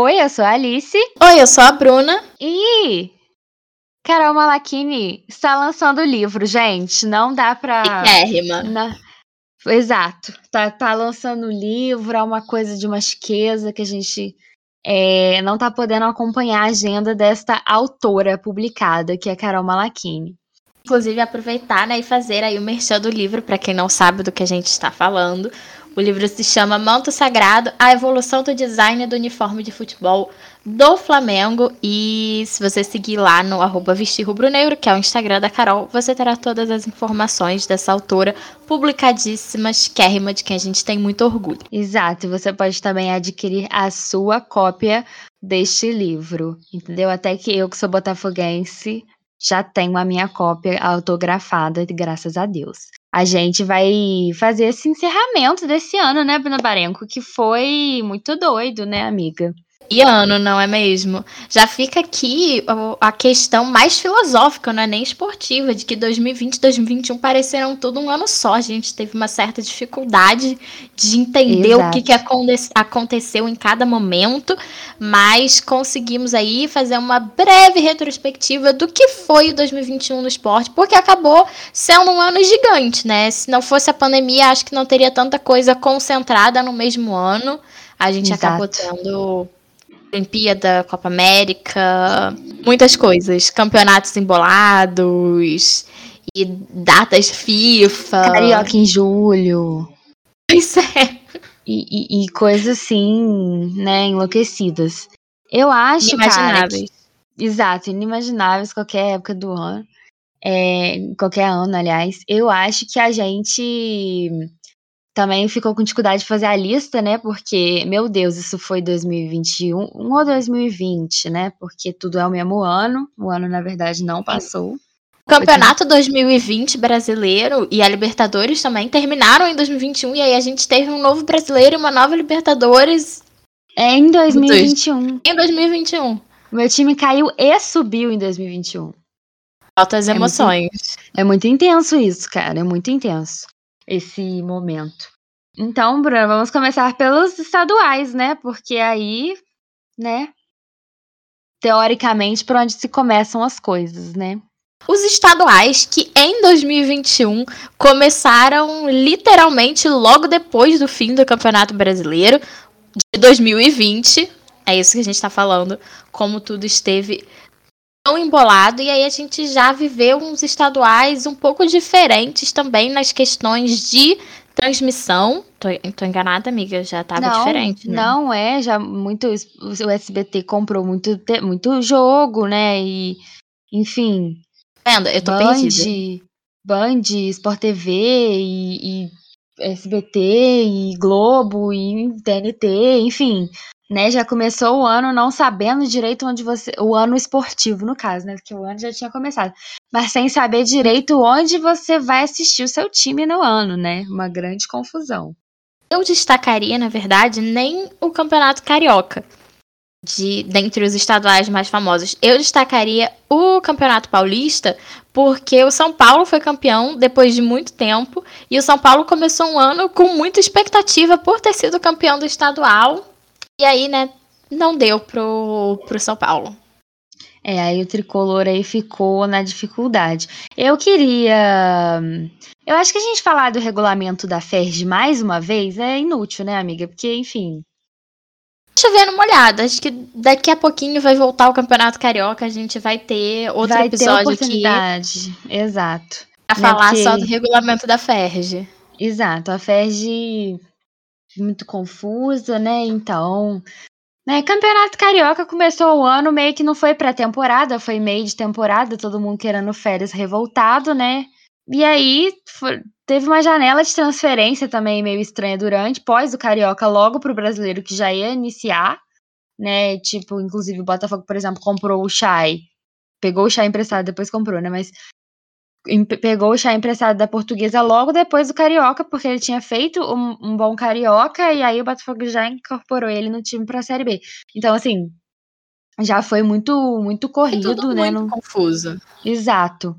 Oi, eu sou a Alice. Oi, eu sou a Bruna. E Carol Malachini está lançando o livro, gente. Não dá pra. Chiquérrima. Na... Exato. Tá, tá lançando o livro, é uma coisa de uma chiqueza que a gente é, não tá podendo acompanhar a agenda desta autora publicada, que é Carol Malachini. Inclusive, aproveitar né, e fazer aí o merchan do livro, para quem não sabe do que a gente está falando. O livro se chama Manto Sagrado, a evolução do design do uniforme de futebol do Flamengo. E se você seguir lá no arroba Vestir Rubro Negro, que é o Instagram da Carol, você terá todas as informações dessa autora publicadíssima, esquérrima, de quem a gente tem muito orgulho. Exato, você pode também adquirir a sua cópia deste livro, entendeu? Até que eu, que sou botafoguense, já tenho a minha cópia autografada, graças a Deus. A gente vai fazer esse encerramento desse ano, né, Bruna Barenco? Que foi muito doido, né, amiga? E ano, não é mesmo? Já fica aqui a questão mais filosófica, não é nem esportiva, de que 2020 e 2021 pareceram tudo um ano só. A gente teve uma certa dificuldade de entender Exato. o que, que aconteceu em cada momento, mas conseguimos aí fazer uma breve retrospectiva do que foi o 2021 no esporte, porque acabou sendo um ano gigante, né? Se não fosse a pandemia, acho que não teria tanta coisa concentrada no mesmo ano. A gente Exato. acabou tendo Olimpíada, Copa América, muitas coisas. Campeonatos embolados e datas FIFA. Carioca em julho. Pois é. E, e, e coisas assim, né, enlouquecidas. Eu acho, Inimagináveis. Cara, que, exato, inimagináveis qualquer época do ano. É, qualquer ano, aliás. Eu acho que a gente também ficou com dificuldade de fazer a lista, né? Porque, meu Deus, isso foi 2021 ou 2020, né? Porque tudo é o mesmo ano. O ano, na verdade, não passou. O Campeonato 2020 brasileiro e a Libertadores também terminaram em 2021 e aí a gente teve um novo brasileiro e uma nova Libertadores é em 2021. Em 2021. Meu time caiu e subiu em 2021. Altas emoções. É muito, é muito intenso isso, cara. É muito intenso esse momento. Então, Bruna, vamos começar pelos estaduais, né? Porque aí, né? Teoricamente, por onde se começam as coisas, né? Os estaduais que em 2021 começaram literalmente logo depois do fim do Campeonato Brasileiro de 2020. É isso que a gente está falando. Como tudo esteve tão embolado e aí a gente já viveu uns estaduais um pouco diferentes também nas questões de transmissão. Tô, tô enganada, amiga, já tava não, diferente, né? Não, é, já muito o SBT comprou muito muito jogo, né? E enfim, Vendo, eu tô Band, perdida. Band, Sport TV e, e SBT e Globo e TNT, enfim, né, já começou o ano não sabendo direito onde você. O ano esportivo, no caso, né? Porque o ano já tinha começado. Mas sem saber direito onde você vai assistir o seu time no ano, né? Uma grande confusão. Eu destacaria, na verdade, nem o Campeonato Carioca. De, dentre os estaduais mais famosos. Eu destacaria o Campeonato Paulista, porque o São Paulo foi campeão depois de muito tempo, e o São Paulo começou um ano com muita expectativa por ter sido campeão do estadual, e aí, né, não deu pro, pro São Paulo. É, aí o tricolor aí ficou na dificuldade. Eu queria. Eu acho que a gente falar do regulamento da FERJ mais uma vez é inútil, né, amiga? Porque, enfim. Chovendo uma olhada. Acho que daqui a pouquinho vai voltar o Campeonato Carioca. A gente vai ter outro vai episódio ter oportunidade. aqui. Exato. Pra né, falar porque... só do regulamento da FERJ. Exato. A FERJ muito confusa, né? Então, né, Campeonato Carioca começou o ano meio que não foi pré-temporada, foi meio de temporada, todo mundo querendo férias revoltado, né? E aí foi, teve uma janela de transferência também meio estranha durante, pós o Carioca, logo pro brasileiro que já ia iniciar, né? Tipo, inclusive o Botafogo, por exemplo, comprou o Chay. Pegou o Chay emprestado, depois comprou, né? Mas pegou o chá emprestado da portuguesa logo depois do Carioca, porque ele tinha feito um, um, bom Carioca, e aí o Botafogo já incorporou ele no time pra Série B. Então, assim, já foi muito, muito corrido, tudo né? Muito no... confuso. Exato.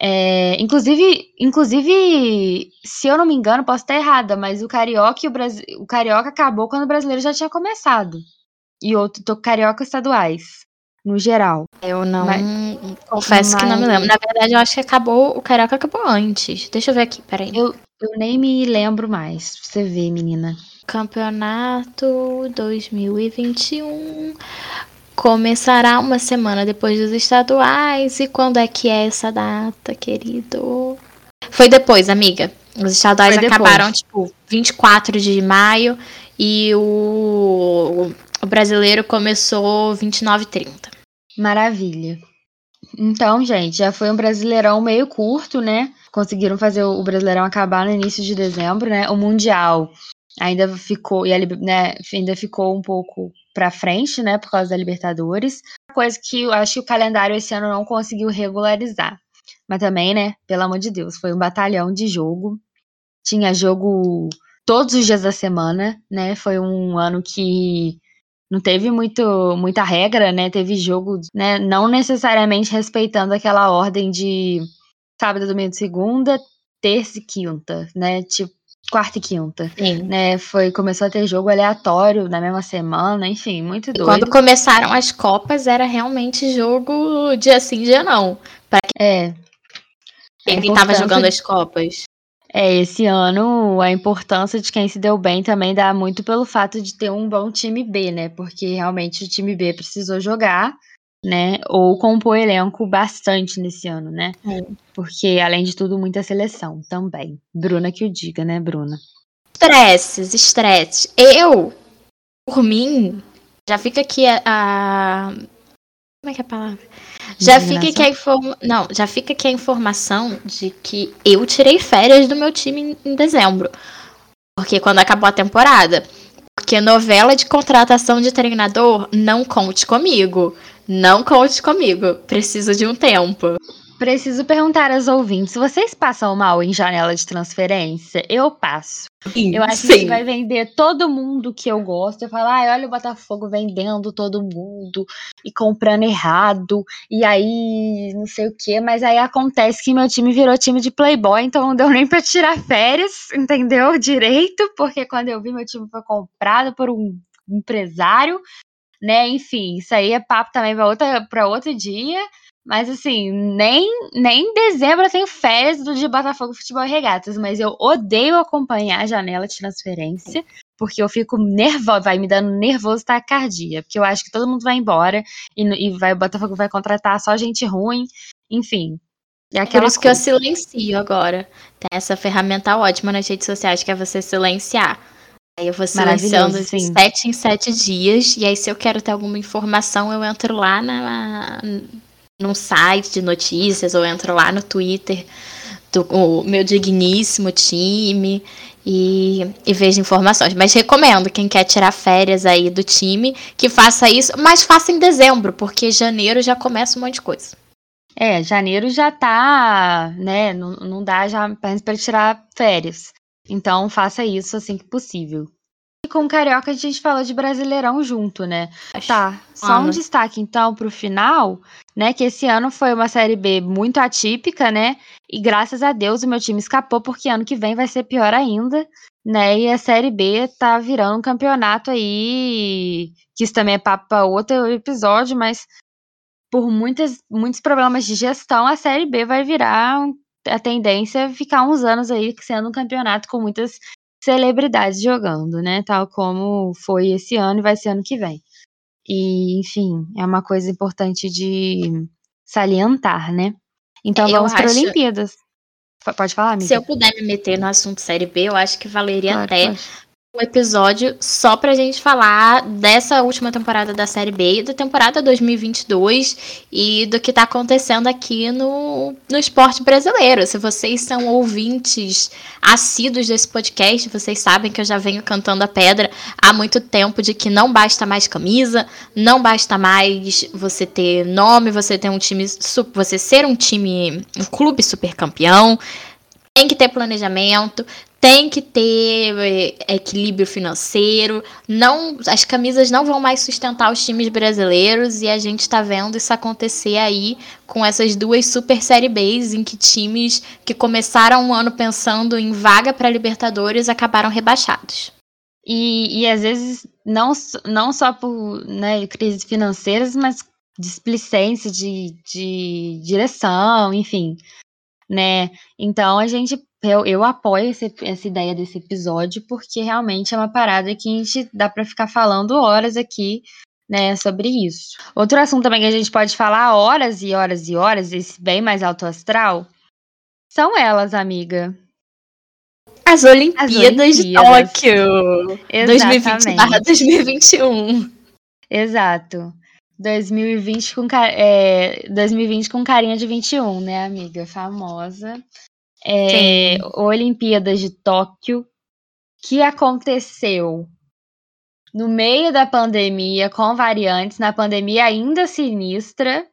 É, inclusive, inclusive, se eu não me engano, posso estar errada, mas o Carioca, o, Bras... o Carioca acabou quando o brasileiro já tinha começado. e outro tô carioca estaduais, no geral. Eu não. Mas, confesso mas... que não me lembro. Na verdade, eu acho que acabou. O carioca acabou antes. Deixa eu ver aqui, peraí. Eu, eu nem me lembro mais. Pra você ver, menina. Campeonato 2021 começará uma semana depois dos estaduais. E quando é que é essa data, querido? Foi depois, amiga. Os estaduais acabaram, tipo, 24 de maio e o, o brasileiro começou 29 e 30. Maravilha. Então, gente, já foi um brasileirão meio curto, né? Conseguiram fazer o brasileirão acabar no início de dezembro, né? O Mundial ainda ficou, e a, né, ainda ficou um pouco para frente, né? Por causa da Libertadores. Coisa que eu acho que o calendário esse ano não conseguiu regularizar. Mas também, né? Pelo amor de Deus, foi um batalhão de jogo. Tinha jogo todos os dias da semana, né? Foi um ano que não teve muito, muita regra, né? Teve jogo, né? Não necessariamente respeitando aquela ordem de sábado, domingo, segunda, terça e quinta, né? Tipo, quarta e quinta. Sim. Né? Foi, começou a ter jogo aleatório na mesma semana, enfim, muito doido. quando começaram as Copas, era realmente jogo dia sim, dia não. Pra quem, é. Quem estava jogando as Copas. É, esse ano a importância de quem se deu bem também dá muito pelo fato de ter um bom time B, né? Porque realmente o time B precisou jogar, né? Ou compor elenco bastante nesse ano, né? É. Porque, além de tudo, muita seleção também. Bruna que o diga, né, Bruna? Estresses, estresses. Eu, por mim, já fica aqui a, a como é que é a palavra? Já fica, aqui a informa... Não, já fica aqui a informação de que eu tirei férias do meu time em dezembro. Porque quando acabou a temporada. Porque novela de contratação de treinador, não conte comigo. Não conte comigo. Preciso de um tempo. Preciso perguntar aos ouvintes: vocês passam mal em janela de transferência? Eu passo. Sim, eu acho sim. que vai vender todo mundo que eu gosto. Eu falo, ah, olha o Botafogo vendendo todo mundo e comprando errado. E aí, não sei o quê. Mas aí acontece que meu time virou time de Playboy, então não deu nem pra tirar férias, entendeu? Direito, porque quando eu vi, meu time foi comprado por um empresário, né? Enfim, isso aí é papo também pra, outra, pra outro dia. Mas assim, nem, nem em dezembro eu tenho férias do de Botafogo Futebol e Regatas, mas eu odeio acompanhar a janela de transferência, porque eu fico nervosa, vai me dando nervoso taquicardia, porque eu acho que todo mundo vai embora e, e vai, o Botafogo vai contratar só gente ruim, enfim. É Por isso coisa. que eu silencio agora. Tem essa ferramenta ótima nas redes sociais que é você silenciar. Aí eu vou silenciando de sete em sete dias, e aí se eu quero ter alguma informação, eu entro lá na, num site de notícias ou entro lá no Twitter do meu digníssimo time e, e vejo informações. Mas recomendo quem quer tirar férias aí do time que faça isso, mas faça em dezembro, porque janeiro já começa um monte de coisa. É, janeiro já tá, né? Não, não dá já para tirar férias. Então faça isso assim que possível. Com o Carioca a gente falou de Brasileirão junto, né? Acho tá, só um destaque então pro final, né? Que esse ano foi uma Série B muito atípica, né? E graças a Deus o meu time escapou, porque ano que vem vai ser pior ainda, né? E a Série B tá virando um campeonato aí, que isso também é papo pra outro episódio, mas por muitas, muitos problemas de gestão, a Série B vai virar a tendência é ficar uns anos aí sendo um campeonato com muitas celebridades jogando, né? Tal como foi esse ano e vai ser ano que vem. E, enfim, é uma coisa importante de salientar, né? Então eu vamos para acho... Olimpíadas. Pode falar, amiga. Se eu puder me meter no assunto Série B, eu acho que valeria claro, até pode um episódio só pra gente falar dessa última temporada da Série B, da temporada 2022 e do que tá acontecendo aqui no, no esporte brasileiro. Se vocês são ouvintes assíduos desse podcast, vocês sabem que eu já venho cantando a pedra há muito tempo de que não basta mais camisa, não basta mais você ter nome, você ter um time, você ser um time, um clube super campeão tem que ter planejamento, tem que ter é, equilíbrio financeiro. Não, as camisas não vão mais sustentar os times brasileiros e a gente está vendo isso acontecer aí com essas duas Super Série Bs em que times que começaram o ano pensando em vaga para Libertadores acabaram rebaixados. E, e às vezes, não, não só por né, crises financeiras, mas displicência de, de direção, enfim, né? Então a gente eu, eu apoio esse, essa ideia desse episódio porque realmente é uma parada que a gente dá para ficar falando horas aqui, né, sobre isso. Outro assunto também que a gente pode falar horas e horas e horas, esse bem mais alto astral, são elas, amiga. As Olimpíadas, As Olimpíadas. de Tóquio. 2020/2021. Exato. 2020 com, é, 2020 com carinha de 21, né, amiga? Famosa. É, Olimpíadas de Tóquio, que aconteceu no meio da pandemia, com variantes, na pandemia ainda sinistra.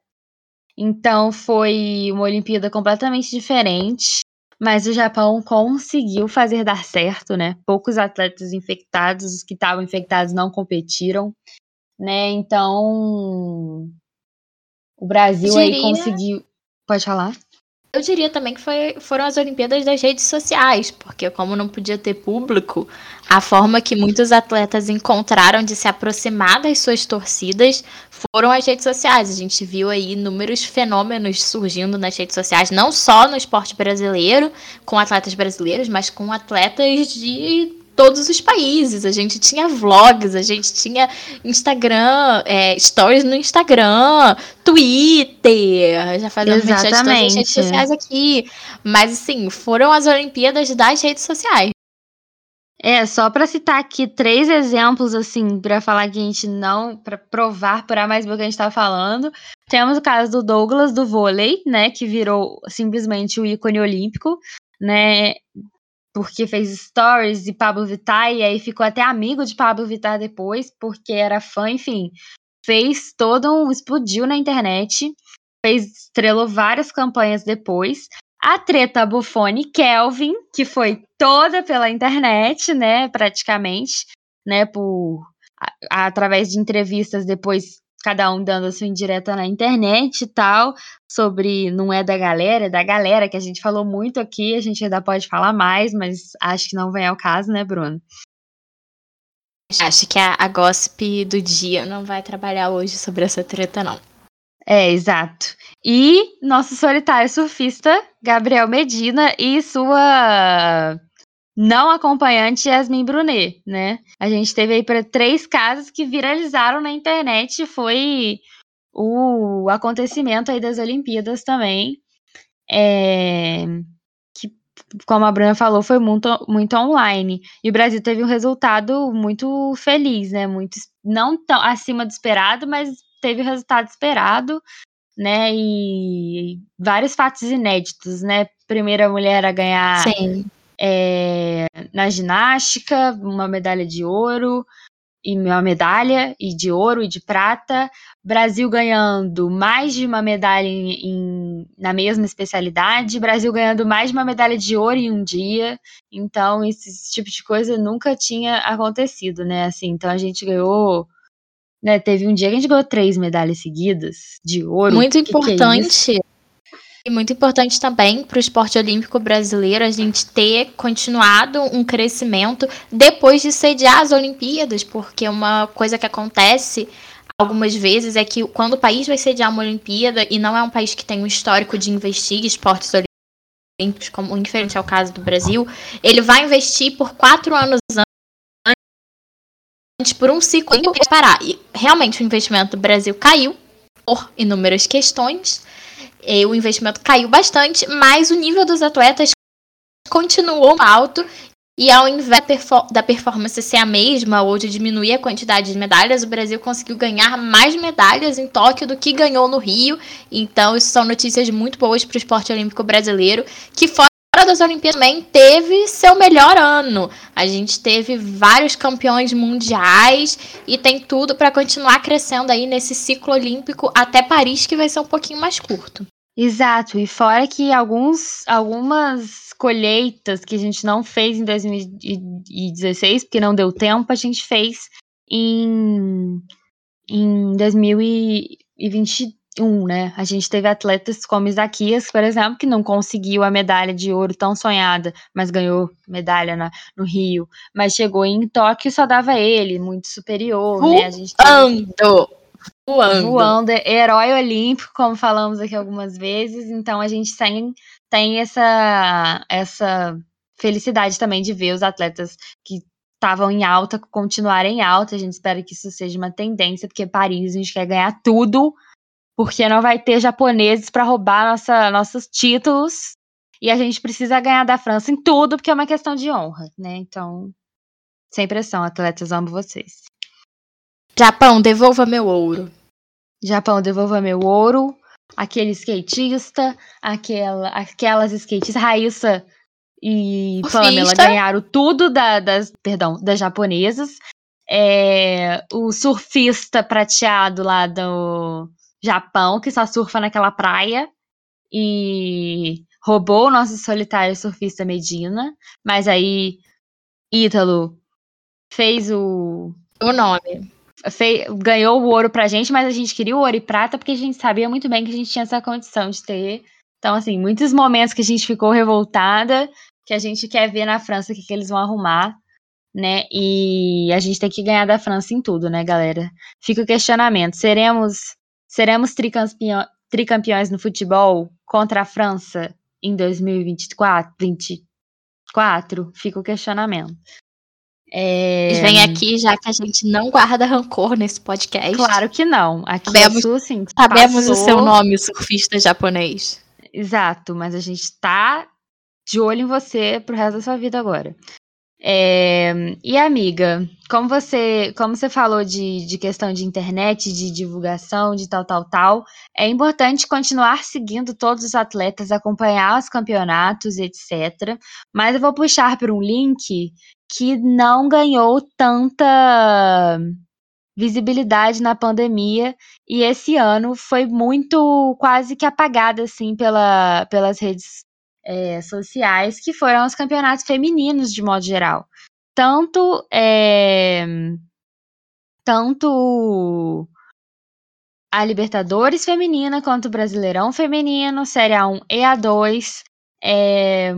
Então foi uma Olimpíada completamente diferente. Mas o Japão conseguiu fazer dar certo, né? Poucos atletas infectados, os que estavam infectados não competiram né? Então, o Brasil diria... aí conseguiu. Pode falar? Eu diria também que foi, foram as Olimpíadas das redes sociais, porque como não podia ter público, a forma que muitos atletas encontraram de se aproximar das suas torcidas foram as redes sociais. A gente viu aí inúmeros fenômenos surgindo nas redes sociais, não só no esporte brasileiro, com atletas brasileiros, mas com atletas de todos os países. A gente tinha vlogs, a gente tinha Instagram, é, stories no Instagram, Twitter. Já fazemos Exatamente. todas as redes sociais aqui. Mas, assim, foram as Olimpíadas das redes sociais. É, só para citar aqui três exemplos, assim, para falar que a gente não, para provar por A mais B que a gente tá falando. Temos o caso do Douglas do vôlei, né, que virou simplesmente o ícone olímpico, né, porque fez stories de Pablo Vittar e aí ficou até amigo de Pablo Vittar depois, porque era fã, enfim. Fez todo um. explodiu na internet, fez, estrelou várias campanhas depois. A treta Buffone Kelvin, que foi toda pela internet, né, praticamente, né, por a, através de entrevistas depois cada um dando a sua indireta na internet e tal, sobre não é da galera, é da galera, que a gente falou muito aqui, a gente ainda pode falar mais, mas acho que não vem ao caso, né, Bruno? Acho que a, a gossip do dia não vai trabalhar hoje sobre essa treta, não. É, exato. E nosso solitário surfista, Gabriel Medina, e sua não acompanhante Yasmin Brunet, né? A gente teve aí para três casos que viralizaram na internet, foi o acontecimento aí das Olimpíadas também, é, que, como a Bruna falou, foi muito, muito online. E o Brasil teve um resultado muito feliz, né? Muito, não tão acima do esperado, mas teve o resultado esperado, né? E vários fatos inéditos, né? Primeira mulher a ganhar Sim é, na ginástica, uma medalha de ouro e uma medalha e de ouro e de prata. Brasil ganhando mais de uma medalha em, em, na mesma especialidade. Brasil ganhando mais de uma medalha de ouro em um dia. Então, esse, esse tipo de coisa nunca tinha acontecido, né? Assim, então a gente ganhou. Né, teve um dia que a gente ganhou três medalhas seguidas de ouro. Muito que importante. Que é e muito importante também para o esporte olímpico brasileiro a gente ter continuado um crescimento depois de sediar as Olimpíadas, porque uma coisa que acontece algumas vezes é que quando o país vai sediar uma Olimpíada e não é um país que tem um histórico de investir em esportes olímpicos, como infelizmente é o caso do Brasil, ele vai investir por quatro anos antes por um ciclo e parar. E realmente o investimento do Brasil caiu por inúmeras questões o investimento caiu bastante, mas o nível dos atletas continuou alto. E ao invés da performance ser a mesma ou de diminuir a quantidade de medalhas, o Brasil conseguiu ganhar mais medalhas em Tóquio do que ganhou no Rio. Então, isso são notícias muito boas para o esporte olímpico brasileiro, que fora das Olimpíadas também teve seu melhor ano. A gente teve vários campeões mundiais e tem tudo para continuar crescendo aí nesse ciclo olímpico até Paris, que vai ser um pouquinho mais curto. Exato, e fora que alguns, algumas colheitas que a gente não fez em 2016, porque não deu tempo, a gente fez em, em 2020, um, né? A gente teve atletas como Isaquias, por exemplo, que não conseguiu a medalha de ouro tão sonhada, mas ganhou medalha na, no Rio. Mas chegou em Tóquio e só dava ele, muito superior, Voando. né? A gente teve, Voando. voando, herói olímpico, como falamos aqui algumas vezes. Então a gente tem, tem essa, essa felicidade também de ver os atletas que estavam em alta continuarem em alta. A gente espera que isso seja uma tendência, porque Paris a gente quer ganhar tudo porque não vai ter japoneses para roubar nossa, nossos títulos e a gente precisa ganhar da França em tudo, porque é uma questão de honra, né? Então, sem pressão, atletas, amo vocês. Japão, devolva meu ouro. Japão, devolva meu ouro. Aquele skatista, aquela, aquelas skatistas, Raíssa e. Pamela ganharam tudo da, das, perdão, das japonesas. É, o surfista prateado lá do, Japão, que só surfa naquela praia e roubou o nosso solitário surfista Medina, mas aí Ítalo fez o O nome. fei- ganhou o ouro pra gente, mas a gente queria o ouro e prata porque a gente sabia muito bem que a gente tinha essa condição de ter. Então, assim, muitos momentos que a gente ficou revoltada, que a gente quer ver na França o que, que eles vão arrumar, né? E a gente tem que ganhar da França em tudo, né, galera? Fica o questionamento: seremos, seremos tricampeão- tricampeões no futebol contra a França em 2024? 24? Fica o questionamento. É, Eles vêm aqui já que a gente não guarda rancor nesse podcast. Claro que não. Aqui Sabemos- é Sul, assim, Sabemos o passou- seu nome, surfista japonês. Exato, mas a gente tá de olho em você pro resto da sua vida agora. É, e amiga, como você, como você falou de, de questão de internet, de divulgação, de tal, tal, tal, é importante continuar seguindo todos os atletas, acompanhar os campeonatos, etc. Mas eu vou puxar para um link que não ganhou tanta visibilidade na pandemia e esse ano foi muito quase que apagado assim pela, pelas redes é, sociais, que foram os campeonatos femininos de modo geral. Tanto é, tanto a Libertadores feminina quanto o Brasileirão feminino, Série A1 e A2, é,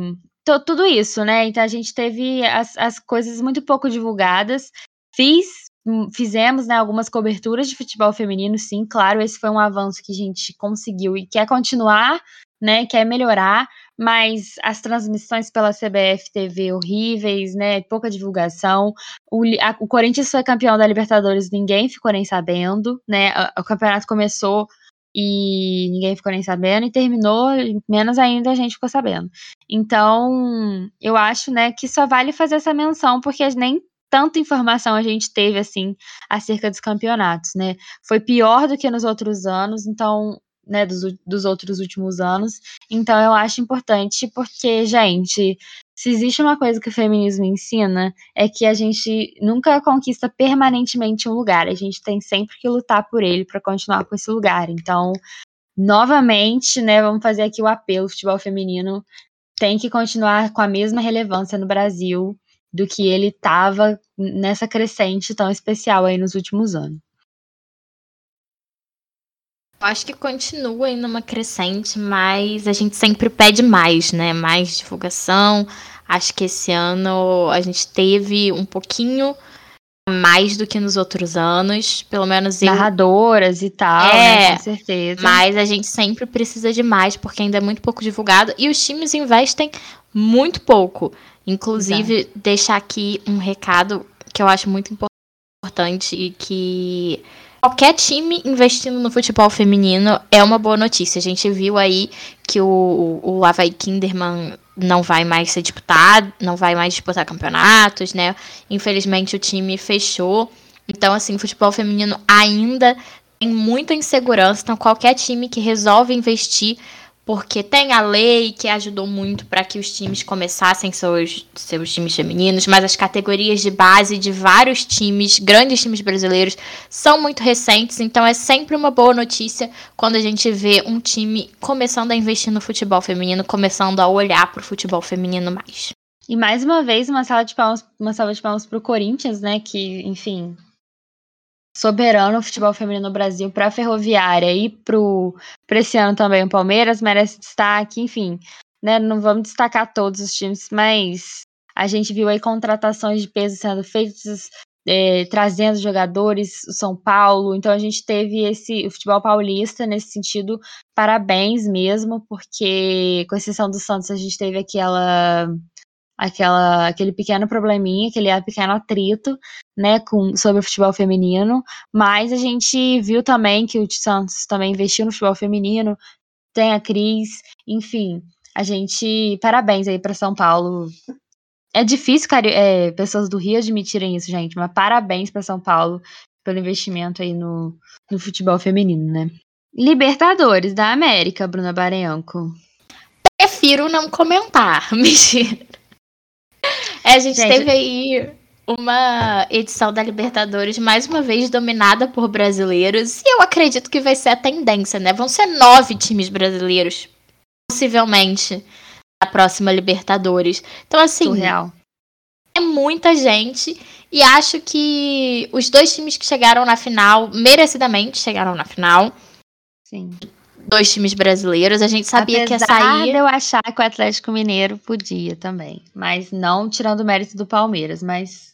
to- tudo isso, né? Então a gente teve as, as coisas muito pouco divulgadas. Fiz, hum, fizemos né, algumas coberturas de futebol feminino, sim, claro, esse foi um avanço que a gente conseguiu e quer continuar, né? Quer melhorar, mas as transmissões pela CBF TV horríveis, né? Pouca divulgação. O, a- o Corinthians foi campeão da Libertadores, ninguém ficou nem sabendo, né? a- O campeonato começou e ninguém ficou nem sabendo, e terminou, menos ainda a gente ficou sabendo. Então, eu acho, né, que só vale fazer essa menção, porque nem tanta informação a gente teve, assim, acerca dos campeonatos, né? Foi pior do que nos outros anos, então, né, dos, dos outros últimos anos. Então, eu acho importante, porque, gente, se existe uma coisa que o feminismo ensina, é que a gente nunca conquista permanentemente um lugar, a gente tem sempre que lutar por ele para continuar com esse lugar. Então, novamente, né, vamos fazer aqui o apelo: o futebol feminino tem que continuar com a mesma relevância no Brasil do que ele estava nessa crescente tão especial aí nos últimos anos. Acho que continua ainda uma crescente, mas a gente sempre pede mais, né? Mais divulgação. Acho que esse ano a gente teve um pouquinho mais do que nos outros anos. Pelo menos eu. Narradoras e tal, É, né, com certeza. Mas a gente sempre precisa de mais, porque ainda é muito pouco divulgado. E os times investem muito pouco. Inclusive, deixar aqui um recado que eu acho muito importante e que qualquer time investindo no futebol feminino é uma boa notícia. A gente viu aí que o, o Kinderman não vai mais ser disputado, não vai mais disputar campeonatos, né? Infelizmente o time fechou. Então, assim, o futebol feminino ainda tem muita insegurança. Então, qualquer time que resolve investir, porque tem a lei que ajudou muito para que os times começassem seus, seus times femininos, mas as categorias de base de vários times, grandes times brasileiros, são muito recentes. Então, é sempre uma boa notícia quando a gente vê um time começando a investir no futebol feminino, começando a olhar para o futebol feminino mais. E mais uma vez, uma de palmas, uma salva de palmas pro Corinthians, né? Que, enfim, soberano o futebol feminino no Brasil para a Ferroviária e para esse ano também o Palmeiras merece destaque, enfim, né? Não vamos destacar todos os times, mas a gente viu aí contratações de peso sendo feitas, é, trazendo jogadores, o São Paulo. Então a gente teve esse o futebol paulista nesse sentido, parabéns mesmo, porque com exceção do Santos a gente teve aquela aquela aquele pequeno probleminha, aquele pequeno atrito, né, com sobre o futebol feminino, mas a gente viu também que o Santos também investiu no futebol feminino, tem a Cris, enfim, a gente parabéns aí para São Paulo é difícil é, pessoas do Rio admitirem isso, gente, mas parabéns para São Paulo pelo investimento aí no, no futebol feminino, né? Libertadores da América, Bruna Barenco. Prefiro não comentar, mentira. É, a gente, gente teve aí uma edição da Libertadores mais uma vez dominada por brasileiros e eu acredito que vai ser a tendência, né? Vão ser nove times brasileiros, possivelmente a próxima Libertadores. Então, assim. Surreal. É muita gente. E acho que os dois times que chegaram na final, merecidamente chegaram na final. Sim. Dois times brasileiros. A gente sabia Apesar que ia sair. de eu achar que o Atlético Mineiro podia também. Mas não tirando o mérito do Palmeiras. Mas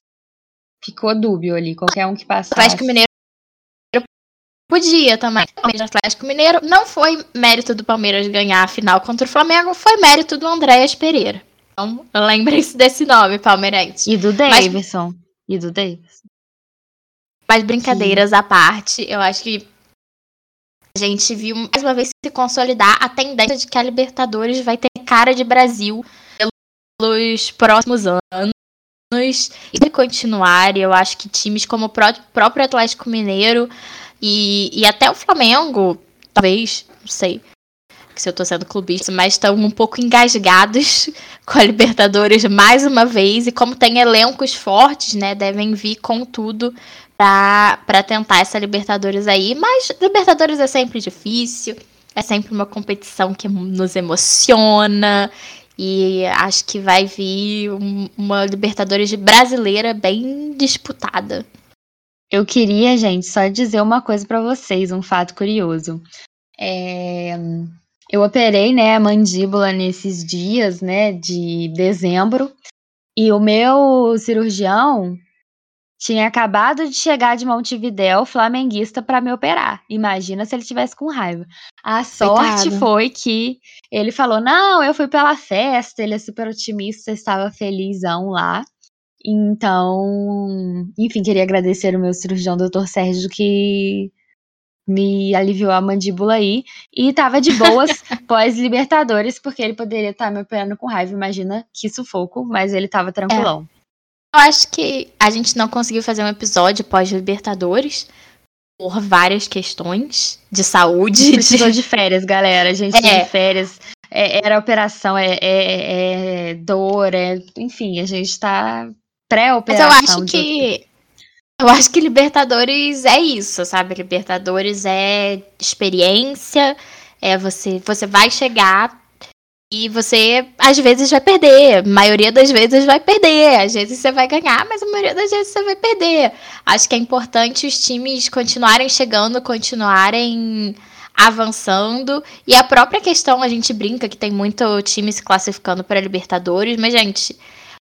ficou dúbio ali. Qualquer um que passasse. O Atlético Mineiro Podia também. O Atlético Mineiro não foi mérito do Palmeiras ganhar a final contra o Flamengo, foi mérito do Andréas Pereira. Então, lembrem-se desse nome, palmeirense. E do Davidson. Mas, e do Davidson. Mas brincadeiras Sim. à parte, eu acho que a gente viu mais uma vez se consolidar a tendência de que a Libertadores vai ter cara de Brasil pelos próximos anos e continuar. Eu acho que times como o próprio Atlético Mineiro e, e até o Flamengo, talvez, não sei se eu tô sendo clubista, mas estão um pouco engasgados com a Libertadores mais uma vez. E como tem elencos fortes, né? Devem vir com tudo para tentar essa Libertadores aí. Mas Libertadores é sempre difícil, é sempre uma competição que nos emociona. E acho que vai vir uma Libertadores brasileira bem disputada. Eu queria, gente, só dizer uma coisa para vocês, um fato curioso. É, eu operei, né, a mandíbula nesses dias, né, de dezembro, e o meu cirurgião tinha acabado de chegar de Montevidéu, flamenguista, para me operar. Imagina se ele tivesse com raiva. A sorte Coitado. foi que ele falou: Não, eu fui pela festa. Ele é super otimista, estava felizão lá. Então, enfim, queria agradecer o meu cirurgião, doutor Sérgio, que me aliviou a mandíbula aí. E tava de boas pós-Libertadores, porque ele poderia estar tá me operando com raiva. Imagina que sufoco, mas ele tava tranquilão. É. Eu acho que a gente não conseguiu fazer um episódio pós-Libertadores por várias questões de saúde. Precisou de... de férias, galera. A gente é. de férias. É, era operação, é, é, é dor, é, enfim, a gente tá pré-operação. Mas eu acho que. Eu acho que Libertadores é isso, sabe? Libertadores é experiência, é você, você vai chegar e você às vezes vai perder, a maioria das vezes vai perder, às vezes você vai ganhar, mas a maioria das vezes você vai perder. Acho que é importante os times continuarem chegando, continuarem avançando e a própria questão a gente brinca que tem muito time se classificando para Libertadores, mas gente,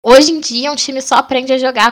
Hoje em dia, um time só aprende a jogar a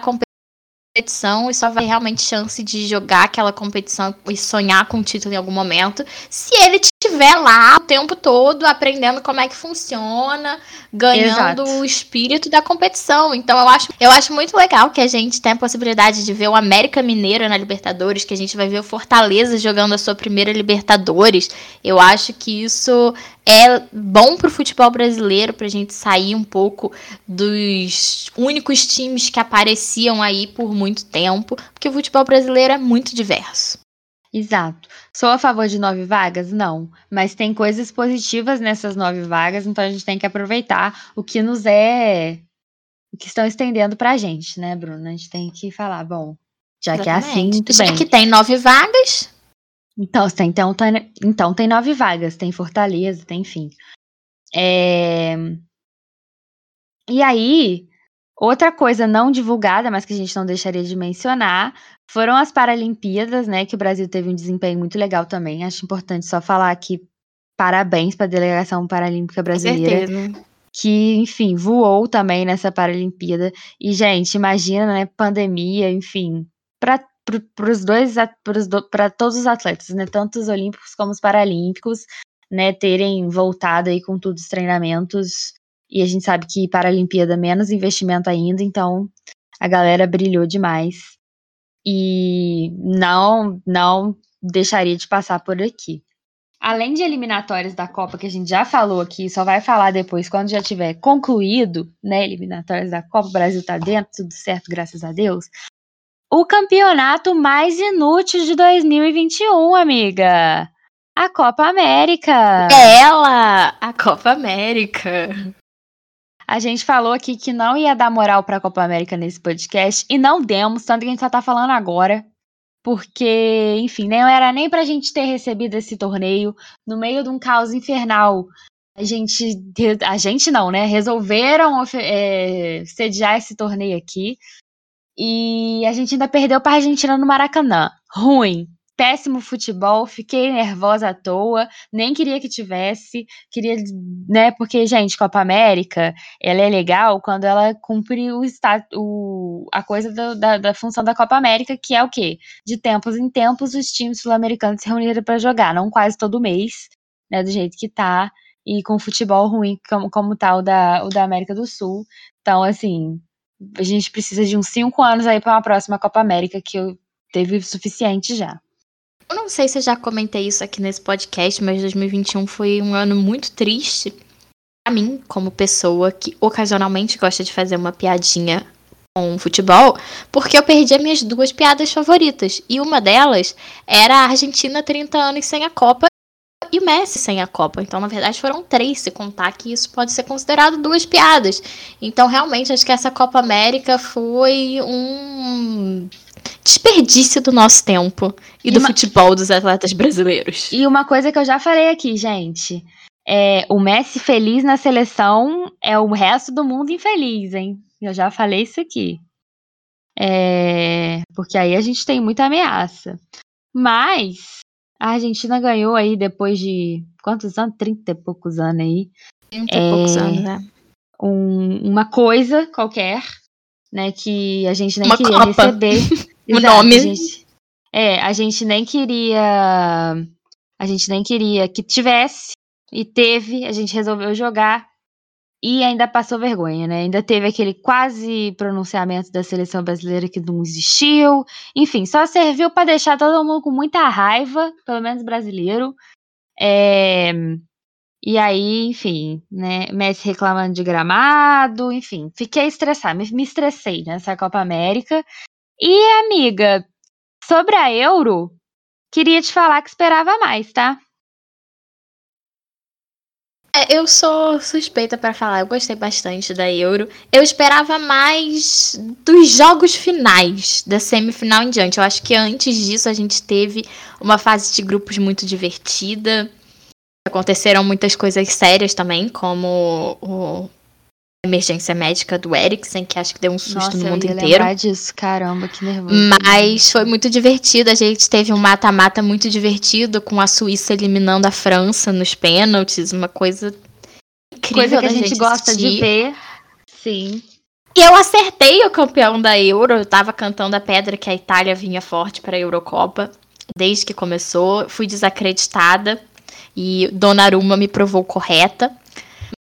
e só vai realmente chance de jogar aquela competição e sonhar com o título em algum momento se ele estiver lá o tempo todo aprendendo como é que funciona, ganhando Exato. o espírito da competição. Então eu acho, eu acho muito legal que a gente tem a possibilidade de ver o América Mineiro na Libertadores, que a gente vai ver o Fortaleza jogando a sua primeira Libertadores. Eu acho que isso é bom pro futebol brasileiro, pra gente sair um pouco dos únicos times que apareciam aí por muito tempo, porque o futebol brasileiro é muito diverso. Exato. Sou a favor de nove vagas? Não. Mas tem coisas positivas nessas nove vagas, então a gente tem que aproveitar o que nos é. o que estão estendendo pra gente, né, Bruna? A gente tem que falar, bom, já Exatamente. que é assim, muito já bem. que tem nove vagas. Então, tem, então, tem, então tem nove vagas, tem Fortaleza, tem enfim. É... E aí, Outra coisa não divulgada, mas que a gente não deixaria de mencionar, foram as Paralimpíadas, né? Que o Brasil teve um desempenho muito legal também. Acho importante só falar aqui parabéns para a delegação paralímpica brasileira. Que, enfim, voou também nessa Paralimpíada. E, gente, imagina, né? Pandemia, enfim, para os dois, para todos os atletas, né? Tanto os olímpicos como os paralímpicos, né? Terem voltado aí com todos os treinamentos e a gente sabe que para a Olimpíada menos investimento ainda, então a galera brilhou demais. E não, não deixaria de passar por aqui. Além de eliminatórias da Copa, que a gente já falou aqui, só vai falar depois, quando já tiver concluído, né, eliminatórias da Copa, o Brasil tá dentro, tudo certo, graças a Deus. O campeonato mais inútil de 2021, amiga. A Copa América. Ela! A Copa América. A gente falou aqui que não ia dar moral para a Copa América nesse podcast e não demos, tanto que a gente só tá falando agora. Porque, enfim, não era nem pra gente ter recebido esse torneio no meio de um caos infernal. A gente, a gente não, né? Resolveram é, sediar esse torneio aqui. E a gente ainda perdeu pra Argentina no Maracanã. Ruim péssimo futebol, fiquei nervosa à toa, nem queria que tivesse, queria, né, porque, gente, Copa América, ela é legal quando ela cumpre o, o a coisa do, da, da função da Copa América, que é o quê? De tempos em tempos, os times sul-americanos se reunirem para jogar, não quase todo mês, né, do jeito que tá, e com futebol ruim como, como tá o da, o da América do Sul, então, assim, a gente precisa de uns cinco anos aí para uma próxima Copa América, que eu teve suficiente já. Eu não sei se eu já comentei isso aqui nesse podcast, mas 2021 foi um ano muito triste para mim, como pessoa que ocasionalmente gosta de fazer uma piadinha com futebol, porque eu perdi as minhas duas piadas favoritas. E uma delas era a Argentina 30 anos sem a Copa e o Messi sem a Copa. Então, na verdade, foram três, se contar que isso pode ser considerado duas piadas. Então, realmente, acho que essa Copa América foi um desperdício do nosso tempo e, e do uma... futebol dos atletas brasileiros. E uma coisa que eu já falei aqui, gente. É, o Messi feliz na seleção é o resto do mundo infeliz, hein? Eu já falei isso aqui. É, porque aí a gente tem muita ameaça. Mas a Argentina ganhou aí depois de quantos anos? 30 e poucos anos aí. 30 e é, poucos anos, né? Um, uma coisa qualquer, né? Que a gente nem uma queria Copa. receber. o nome. A gente, é, a gente nem queria. A gente nem queria que tivesse. E teve, a gente resolveu jogar. E ainda passou vergonha, né? Ainda teve aquele quase pronunciamento da seleção brasileira que não existiu. Enfim, só serviu para deixar todo mundo com muita raiva, pelo menos brasileiro. É... E aí, enfim, né? Messi reclamando de gramado, enfim, fiquei estressada, me, me estressei nessa Copa América. E, amiga, sobre a Euro, queria te falar que esperava mais, tá? É, eu sou suspeita para falar, eu gostei bastante da Euro. Eu esperava mais dos jogos finais, da semifinal em diante. Eu acho que antes disso a gente teve uma fase de grupos muito divertida. Aconteceram muitas coisas sérias também, como o emergência médica do Eriksen, que acho que deu um susto Nossa, no mundo eu ia inteiro. Disso, caramba, que nervoso. Mas foi muito divertido. A gente teve um mata-mata muito divertido com a Suíça eliminando a França nos pênaltis, uma coisa incrível coisa que a gente, gente gosta assistir. de ver. Sim. E eu acertei o campeão da Euro. Eu tava cantando a pedra que a Itália vinha forte para a Eurocopa desde que começou. Fui desacreditada e Donnarumma me provou correta.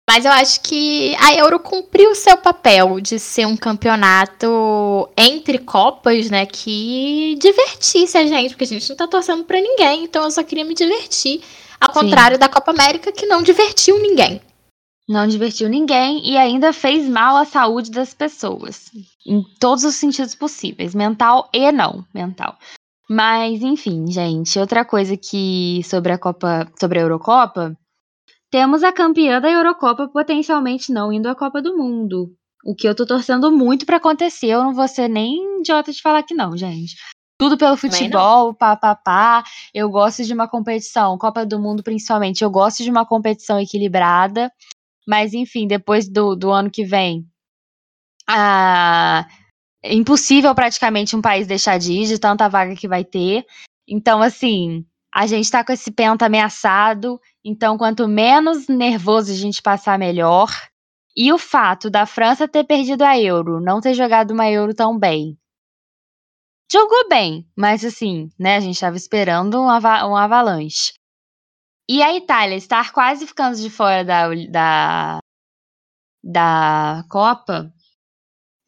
Mas eu acho que a Euro cumpriu o seu papel de ser um campeonato entre copas, né? Que divertisse a gente, porque a gente não tá torcendo pra ninguém, então eu só queria me divertir. Ao Sim. contrário da Copa América, que não divertiu ninguém. Não divertiu ninguém e ainda fez mal à saúde das pessoas. Em todos os sentidos possíveis, mental e não mental. Mas, enfim, gente, outra coisa que sobre a Copa, sobre a Eurocopa, temos a campeã da Eurocopa potencialmente não indo à Copa do Mundo. O que eu tô torcendo muito para acontecer. Eu não vou ser nem idiota de falar que não, gente. Tudo pelo futebol, pá, pá, pá. Eu gosto de uma competição, Copa do Mundo principalmente. Eu gosto de uma competição equilibrada. Mas, enfim, depois do, do ano que vem, Ah, é impossível praticamente um país deixar de ir, de tanta vaga que vai ter. Então, assim, a gente tá com esse penta ameaçado. Então, quanto menos nervoso a gente passar, melhor. E o fato da França ter perdido a Euro, não ter jogado uma Euro tão bem. Jogou bem, mas assim, né, a gente estava esperando um, um avalanche. E a Itália estar quase ficando de fora da, da, da Copa,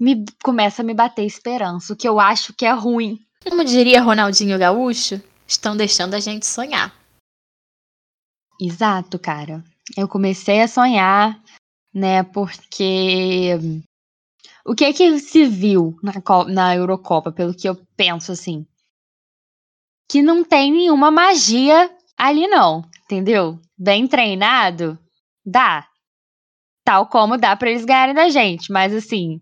me começa a me bater esperança, o que eu acho que é ruim. Como diria Ronaldinho Gaúcho, estão deixando a gente sonhar. Exato, cara. Eu comecei a sonhar, né, porque o que é que se viu na, na Eurocopa, pelo que eu penso assim? Que não tem nenhuma magia ali não, entendeu? Bem treinado, dá. Tal como dá para eles ganharem da gente, mas assim,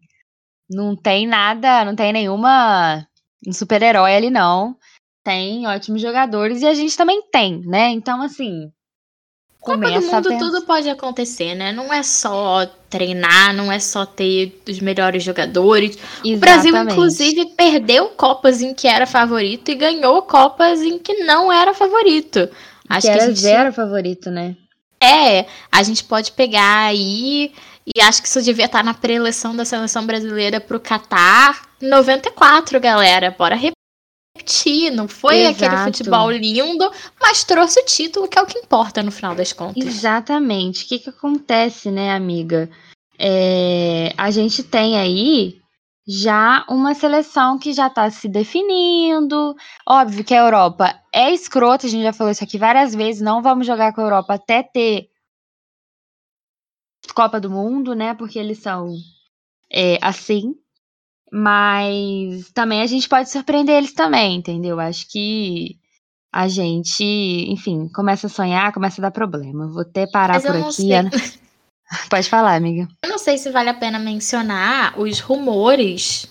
não tem nada, não tem nenhuma um super-herói ali não. Tem ótimos jogadores e a gente também tem, né? Então assim, Copa do Mundo tudo pode acontecer, né? Não é só treinar, não é só ter os melhores jogadores. Exatamente. O Brasil, inclusive, perdeu Copas em que era favorito e ganhou Copas em que não era favorito. Acho que, que era gente... zero favorito, né? É, a gente pode pegar aí e acho que isso devia estar na pré-eleição da seleção brasileira pro Catar 94, galera. Bora repetir. Não foi Exato. aquele futebol lindo, mas trouxe o título, que é o que importa no final das contas. Exatamente. O que, que acontece, né, amiga? É, a gente tem aí já uma seleção que já está se definindo. Óbvio que a Europa é escrota, a gente já falou isso aqui várias vezes. Não vamos jogar com a Europa até ter Copa do Mundo, né? Porque eles são é, assim. Mas também a gente pode surpreender eles também, entendeu? Acho que a gente, enfim, começa a sonhar, começa a dar problema. Vou até parar Mas por aqui. Pode falar, amiga. Eu não sei se vale a pena mencionar os rumores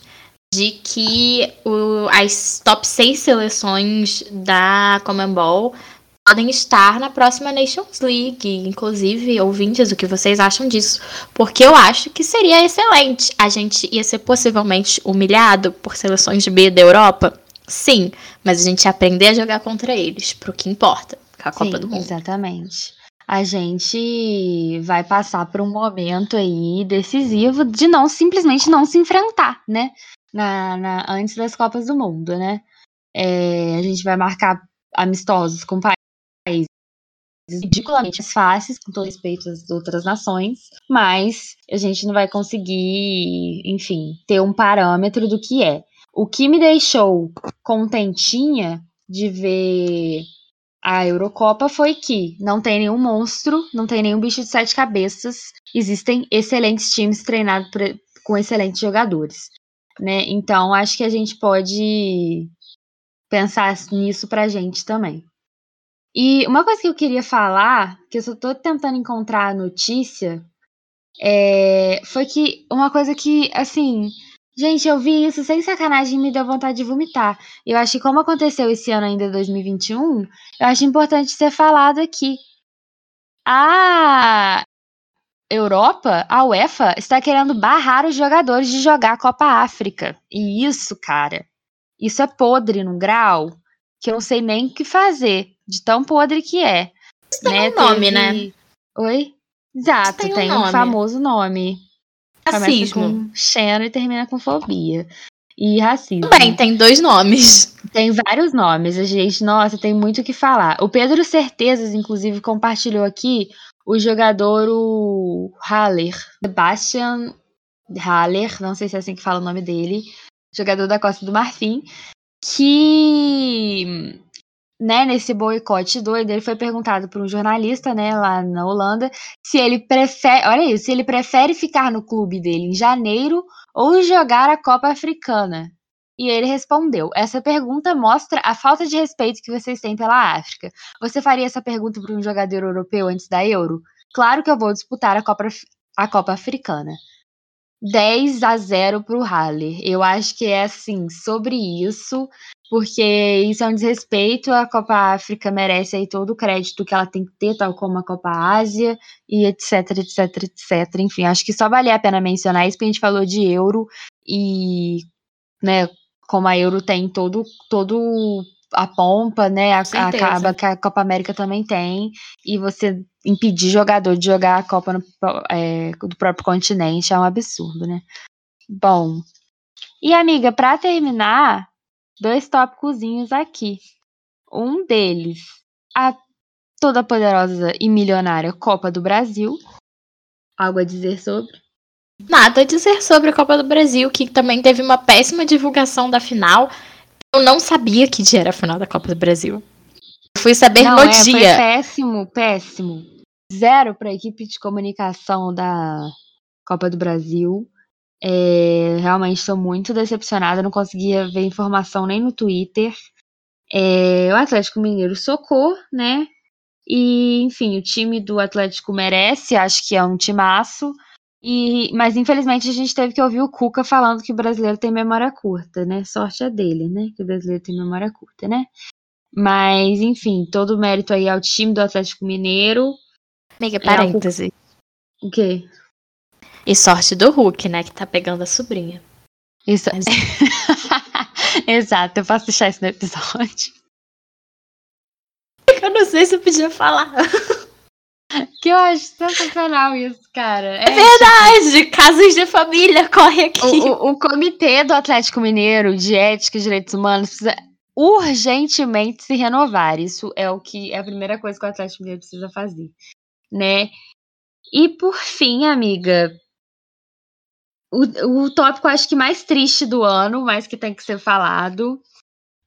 de que o, as top 6 seleções da Commonwealth podem estar na próxima Nations League. Inclusive, ouvintes, o que vocês acham disso? Porque eu acho que seria excelente. A gente ia ser possivelmente humilhado por seleções de B da Europa? Sim, mas a gente ia aprender a jogar contra eles, pro que importa, que é a Copa Sim, do Mundo. Exatamente. A gente vai passar por um momento aí decisivo de não simplesmente não se enfrentar, né? Na, na antes das Copas do Mundo, né? É, a gente vai marcar amistosos com ridiculamente fáceis, com todo respeito às outras nações, mas a gente não vai conseguir, enfim, ter um parâmetro do que é. O que me deixou contentinha de ver a Eurocopa foi que não tem nenhum monstro, não tem nenhum bicho de sete cabeças, existem excelentes times treinados por, com excelentes jogadores, né? Então acho que a gente pode pensar nisso pra gente também. E uma coisa que eu queria falar, que eu só tô tentando encontrar a notícia, é, foi que uma coisa que, assim, gente, eu vi isso sem sacanagem e me deu vontade de vomitar. Eu acho que como aconteceu esse ano ainda, 2021, eu acho importante ser falado aqui. A Europa, a UEFA, está querendo barrar os jogadores de jogar a Copa África. E isso, cara, isso é podre num grau que eu não sei nem o que fazer de tão podre que é. Isso né? tem um nome, Teve... né? Oi? Exato, tem, um, tem um, famoso nome. Racismo. Começa com Xeno e termina com fobia. E racismo. Também tem dois nomes. Tem vários nomes, a gente, nossa, tem muito o que falar. O Pedro Certezas, inclusive, compartilhou aqui o jogador o Haller, Sebastian Haller, não sei se é assim que fala o nome dele, jogador da Costa do Marfim, que né, nesse boicote doido, ele foi perguntado por um jornalista, né, lá na Holanda, se ele prefere, olha isso, se ele prefere ficar no clube dele em janeiro ou jogar a Copa Africana. E ele respondeu: Essa pergunta mostra a falta de respeito que vocês têm pela África. Você faria essa pergunta para um jogador europeu antes da Euro? Claro que eu vou disputar a Copa, a Copa Africana. 10 a 0 para o Haller. Eu acho que é assim, sobre isso. Porque isso é um desrespeito. A Copa África merece aí todo o crédito que ela tem que ter, tal como a Copa Ásia, e etc, etc, etc. Enfim, acho que só valia a pena mencionar isso, porque a gente falou de euro e, né, como a euro tem todo, todo a pompa, né? A, acaba que a Copa América também tem, e você impedir jogador de jogar a Copa no, é, do próprio continente é um absurdo, né? Bom. E amiga, para terminar, dois tópicozinhos aqui. Um deles, a toda poderosa e milionária Copa do Brasil. Algo a dizer sobre? Nada a dizer sobre a Copa do Brasil, que também teve uma péssima divulgação da final. Eu não sabia que dia era a final da Copa do Brasil. fui saber não, no é, dia. Foi péssimo, péssimo. Zero para a equipe de comunicação da Copa do Brasil. É, realmente estou muito decepcionada, não conseguia ver informação nem no Twitter. É, o Atlético Mineiro socou, né? E, enfim, o time do Atlético merece, acho que é um timaço. E, mas infelizmente a gente teve que ouvir o Cuca falando que o brasileiro tem memória curta, né? Sorte é dele, né? Que o brasileiro tem memória curta, né? Mas, enfim, todo o mérito aí ao time do Atlético Mineiro. Amiga, é, parêntese. É, o quê? E sorte do Hulk, né? Que tá pegando a sobrinha. Isso. Exato, eu posso deixar isso no episódio. Eu não sei se eu podia falar. Que eu acho sensacional isso, cara. É, é verdade! Tipo, casos de família, corre aqui. O, o, o, Comitê do Atlético Mineiro de Ética e Direitos Humanos precisa urgentemente se renovar. Isso é o que é a primeira coisa que o Atlético Mineiro precisa fazer, né? E por fim, amiga, o, o tópico acho que mais triste do ano, mas que tem que ser falado,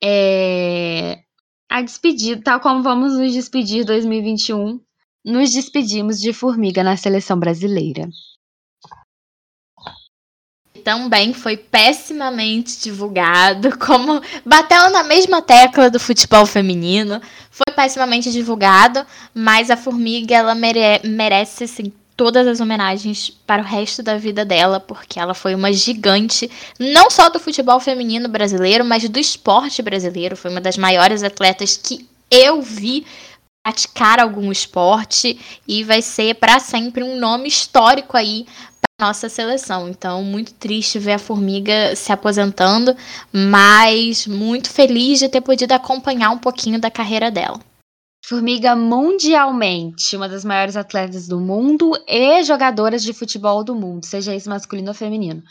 é a despedida, tal como vamos nos despedir 2021 nos despedimos de Formiga na seleção brasileira. Também foi pessimamente divulgado, como bateu na mesma tecla do futebol feminino. Foi pessimamente divulgado, mas a Formiga ela mere merece assim, todas as homenagens para o resto da vida dela, porque ela foi uma gigante, não só do futebol feminino brasileiro, mas do esporte brasileiro. Foi uma das maiores atletas que eu vi praticar algum esporte e vai ser para sempre um nome histórico aí para nossa seleção. Então, muito triste ver a Formiga se aposentando, mas muito feliz de ter podido acompanhar um pouquinho da carreira dela. Formiga mundialmente, uma das maiores atletas do mundo e jogadoras de futebol do mundo, seja isso masculino ou feminino.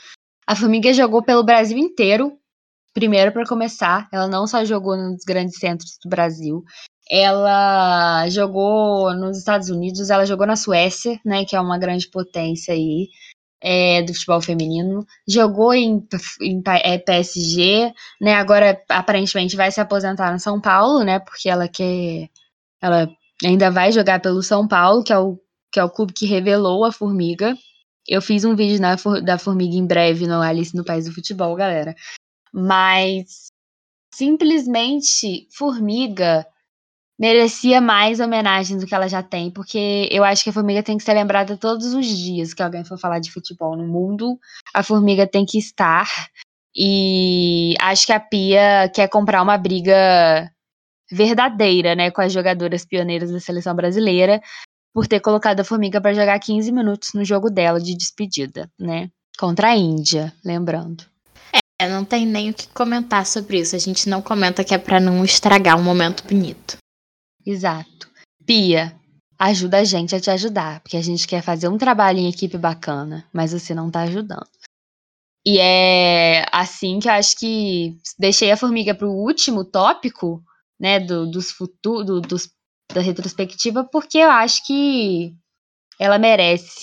A Formiga jogou pelo Brasil inteiro, primeiro para começar, ela não só jogou nos grandes centros do Brasil, ela jogou nos Estados Unidos, ela jogou na Suécia, né, que é uma grande potência aí é, do futebol feminino. Jogou em, em é, PSG, né? Agora aparentemente vai se aposentar no São Paulo, né? Porque ela quer, ela ainda vai jogar pelo São Paulo, que é o que é o clube que revelou a Formiga. Eu fiz um vídeo na, da Formiga em breve no Alice no País do Futebol, galera. Mas simplesmente Formiga merecia mais homenagens do que ela já tem, porque eu acho que a Formiga tem que ser lembrada todos os dias que alguém for falar de futebol no mundo. A Formiga tem que estar. E acho que a Pia quer comprar uma briga verdadeira, né, com as jogadoras pioneiras da seleção brasileira, por ter colocado a Formiga para jogar 15 minutos no jogo dela de despedida, né, contra a Índia, lembrando. É, não tem nem o que comentar sobre isso. A gente não comenta que é para não estragar um momento bonito. Exato. Pia, ajuda a gente a te ajudar, porque a gente quer fazer um trabalho em equipe bacana, mas você não tá ajudando. E é assim que eu acho que deixei a formiga para o último tópico, né, do, dos futuros, do, dos, da retrospectiva, porque eu acho que ela merece.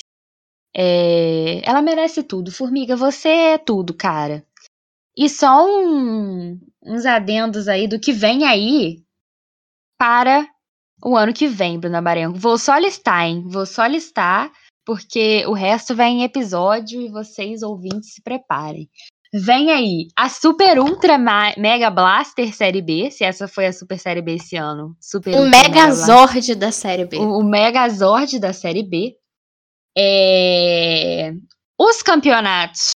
É, ela merece tudo. Formiga, você é tudo, cara. E só um, uns adendos aí do que vem aí para o ano que vem, Bruna Marengo. Vou só listar, hein? Vou só listar, porque o resto vem em episódio e vocês, ouvintes, se preparem. Vem aí a Super Ultra Mega Blaster Série B, se essa foi a Super Série B esse ano. Super o Megazord da Série B. O, o Megazord da Série B. É... Os campeonatos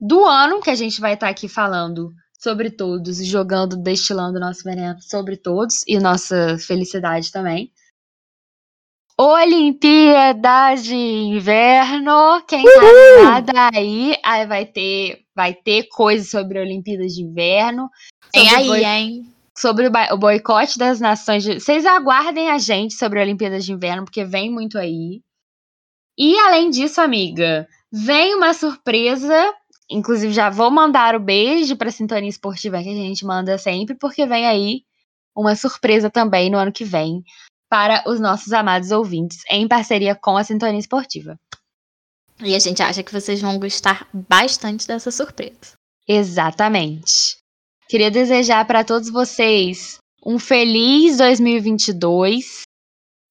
do ano, que a gente vai estar tá aqui falando sobre todos, jogando, destilando nosso veneno sobre todos e nossa felicidade também. Olimpíadas de Inverno. Quem tá nada aí, aí vai ter, vai ter coisas sobre Olimpíadas de Inverno. Tem aí, boi... hein? Sobre o boicote das nações. De... Vocês aguardem a gente sobre Olimpíadas de Inverno, porque vem muito aí. E além disso, amiga, vem uma surpresa. Inclusive, já vou mandar o beijo pra Sintonia Esportiva que a gente manda sempre, porque vem aí uma surpresa também no ano que vem para os nossos amados ouvintes, em parceria com a Sintonia Esportiva. E a gente acha que vocês vão gostar bastante dessa surpresa. Exatamente. Queria desejar para todos vocês um feliz 2022.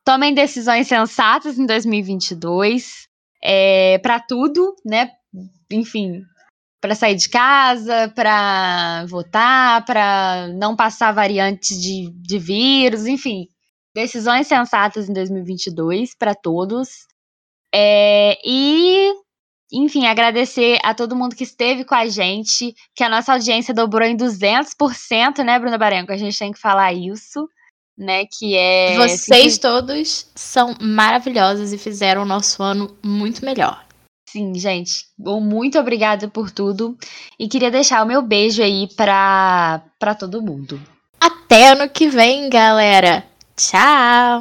Tomem decisões sensatas em 2022. É, para tudo, né? Enfim, para sair de casa, para votar, para não passar variantes de, de vírus, enfim, decisões sensatas em 2022 para todos. É, e, enfim, agradecer a todo mundo que esteve com a gente, que a nossa audiência dobrou em 200%, né, Bruna Barenco? A gente tem que falar isso, né, que é... Vocês assim, todos são maravilhosos e fizeram o nosso ano muito melhor. Sim, gente. Bom, muito obrigada por tudo. E queria deixar o meu beijo aí para todo mundo. Até ano que vem, galera! Tchau!